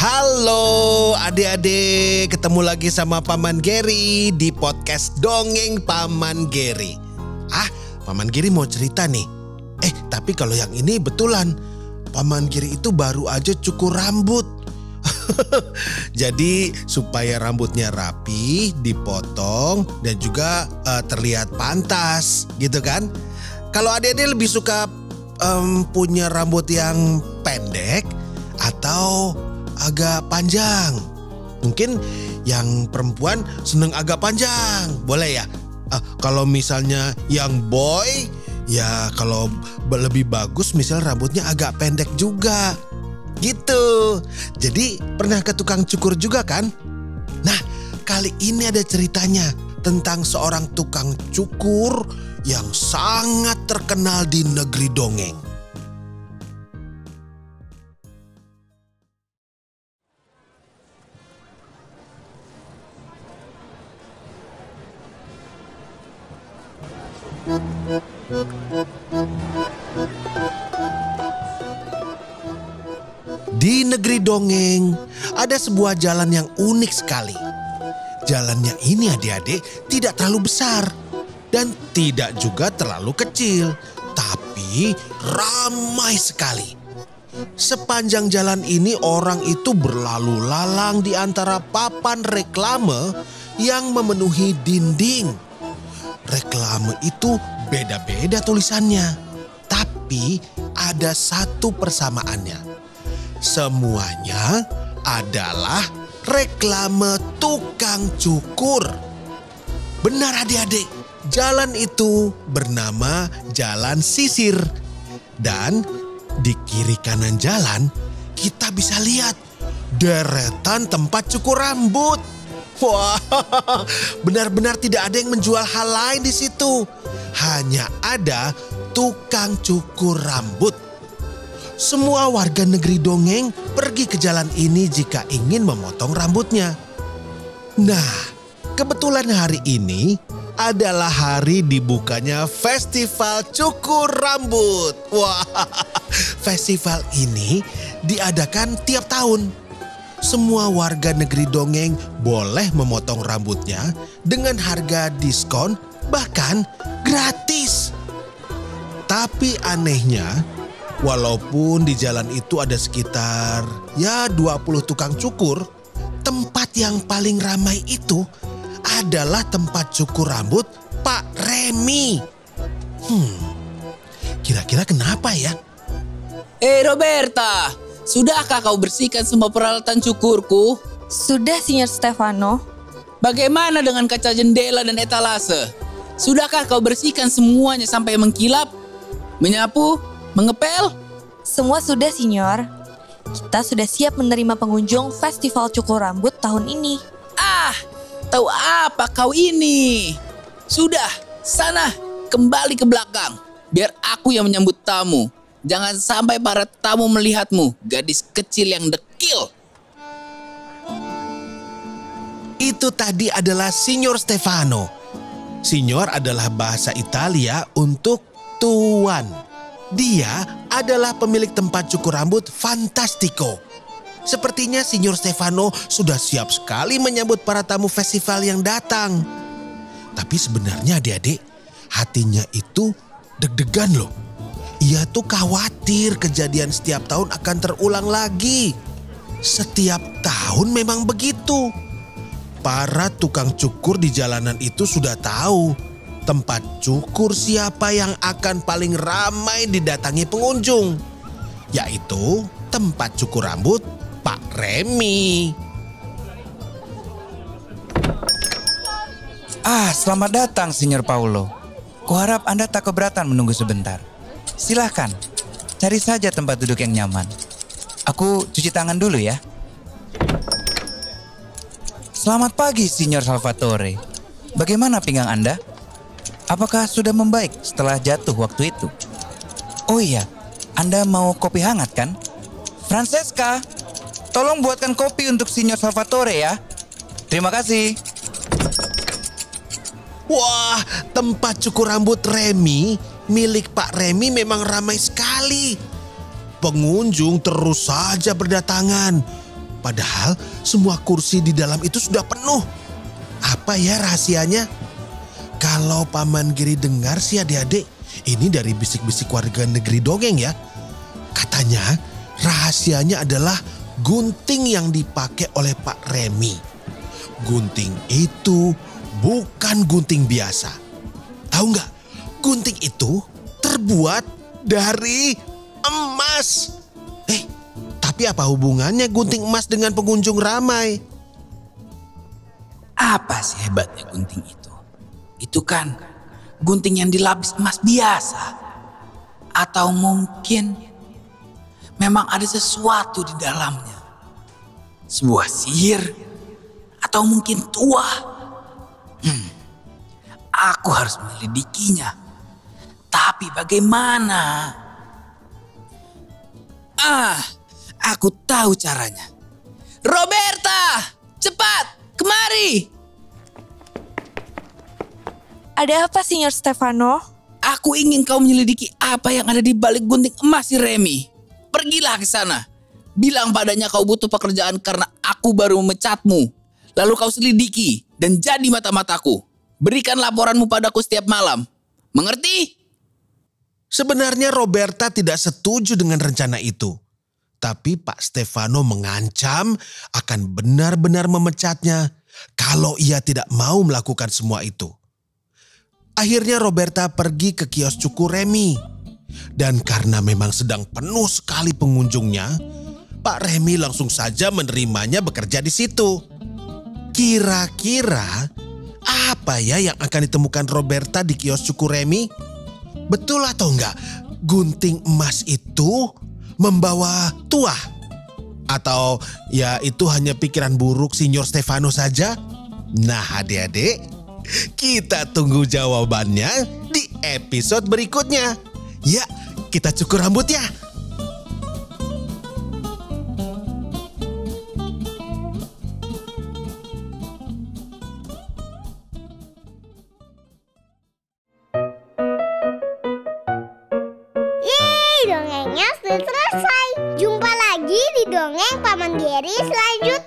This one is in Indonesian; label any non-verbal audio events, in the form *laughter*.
Halo adik-adik, ketemu lagi sama Paman Geri di podcast Dongeng Paman Geri. Ah, Paman Geri mau cerita nih. Eh, tapi kalau yang ini betulan, Paman Geri itu baru aja cukur rambut. *laughs* Jadi supaya rambutnya rapi, dipotong dan juga eh, terlihat pantas, gitu kan? Kalau adik-adik lebih suka em, punya rambut yang pendek atau agak panjang. Mungkin yang perempuan seneng agak panjang, boleh ya? Ah, kalau misalnya yang boy, ya kalau lebih bagus misal rambutnya agak pendek juga. Gitu. Jadi pernah ke tukang cukur juga kan? Nah, kali ini ada ceritanya tentang seorang tukang cukur yang sangat terkenal di negeri dongeng. Di negeri dongeng ada sebuah jalan yang unik sekali. Jalannya ini adik-adik tidak terlalu besar dan tidak juga terlalu kecil, tapi ramai sekali. Sepanjang jalan ini orang itu berlalu lalang di antara papan reklame yang memenuhi dinding. Reklame itu beda-beda tulisannya, tapi ada satu persamaannya. Semuanya adalah reklame tukang cukur. Benar adik-adik, jalan itu bernama Jalan Sisir. Dan di kiri kanan jalan kita bisa lihat deretan tempat cukur rambut. Wah, *laughs* benar-benar tidak ada yang menjual hal lain di situ. Hanya ada tukang cukur rambut. Semua warga negeri dongeng pergi ke jalan ini jika ingin memotong rambutnya. Nah, kebetulan hari ini adalah hari dibukanya festival cukur rambut. Wah, *laughs* festival ini diadakan tiap tahun. Semua warga negeri dongeng boleh memotong rambutnya dengan harga diskon bahkan gratis. Tapi anehnya, walaupun di jalan itu ada sekitar ya 20 tukang cukur, tempat yang paling ramai itu adalah tempat cukur rambut Pak Remi. Hmm, kira-kira kenapa ya? Eh Roberta, sudahkah kau bersihkan semua peralatan cukurku? Sudah, Senior Stefano. Bagaimana dengan kaca jendela dan etalase? Sudahkah kau bersihkan semuanya sampai mengkilap? Menyapu? Mengepel? Semua sudah, Senior. Kita sudah siap menerima pengunjung Festival Cukur Rambut tahun ini. Ah, tahu apa kau ini? Sudah, sana kembali ke belakang. Biar aku yang menyambut tamu. Jangan sampai para tamu melihatmu, gadis kecil yang dekil. Itu tadi adalah Signor Stefano. Signor adalah bahasa Italia untuk tuan. Dia adalah pemilik tempat cukur rambut Fantastico. Sepertinya Signor Stefano sudah siap sekali menyambut para tamu festival yang datang. Tapi sebenarnya adik-adik, hatinya itu deg-degan loh. Ia tuh khawatir kejadian setiap tahun akan terulang lagi. Setiap tahun memang begitu. Para tukang cukur di jalanan itu sudah tahu tempat cukur siapa yang akan paling ramai didatangi pengunjung, yaitu tempat cukur rambut Pak Remi. Ah, selamat datang, Senior Paulo. Kuharap Anda tak keberatan menunggu sebentar. Silahkan. Cari saja tempat duduk yang nyaman. Aku cuci tangan dulu ya. Selamat pagi, Signor Salvatore. Bagaimana pinggang Anda? Apakah sudah membaik setelah jatuh waktu itu? Oh iya, Anda mau kopi hangat kan? Francesca, tolong buatkan kopi untuk Signor Salvatore ya. Terima kasih. Wah, tempat cukur rambut Remy milik Pak Remy memang ramai sekali. Pengunjung terus saja berdatangan. Padahal semua kursi di dalam itu sudah penuh. Apa ya rahasianya? Kalau Paman Giri dengar sih adik-adik, ini dari bisik-bisik warga negeri dongeng ya. Katanya rahasianya adalah gunting yang dipakai oleh Pak Remy. Gunting itu bukan gunting biasa. Tahu nggak? Gunting itu terbuat dari emas. Tapi apa hubungannya gunting emas dengan pengunjung ramai? Apa sih hebatnya gunting itu? Itu kan gunting yang dilapis emas biasa. Atau mungkin memang ada sesuatu di dalamnya. Sebuah sihir atau mungkin tua. Hmm, aku harus menyelidikinya. Tapi bagaimana? Ah, aku tahu caranya. Roberta, cepat, kemari. Ada apa, Signor Stefano? Aku ingin kau menyelidiki apa yang ada di balik gunting emas si Remy. Pergilah ke sana. Bilang padanya kau butuh pekerjaan karena aku baru memecatmu. Lalu kau selidiki dan jadi mata-mataku. Berikan laporanmu padaku setiap malam. Mengerti? Sebenarnya Roberta tidak setuju dengan rencana itu. Tapi Pak Stefano mengancam akan benar-benar memecatnya kalau ia tidak mau melakukan semua itu. Akhirnya Roberta pergi ke kios cukur Remy. Dan karena memang sedang penuh sekali pengunjungnya, Pak Remy langsung saja menerimanya bekerja di situ. Kira-kira apa ya yang akan ditemukan Roberta di kios cukur Remy? Betul atau enggak? Gunting emas itu membawa tua? Atau ya itu hanya pikiran buruk Signor Stefano saja? Nah adik-adik, kita tunggu jawabannya di episode berikutnya. Ya, kita cukur rambut ya. Dongengnya sudah selesai. Jumpa lagi di dongeng Paman Geri selanjutnya.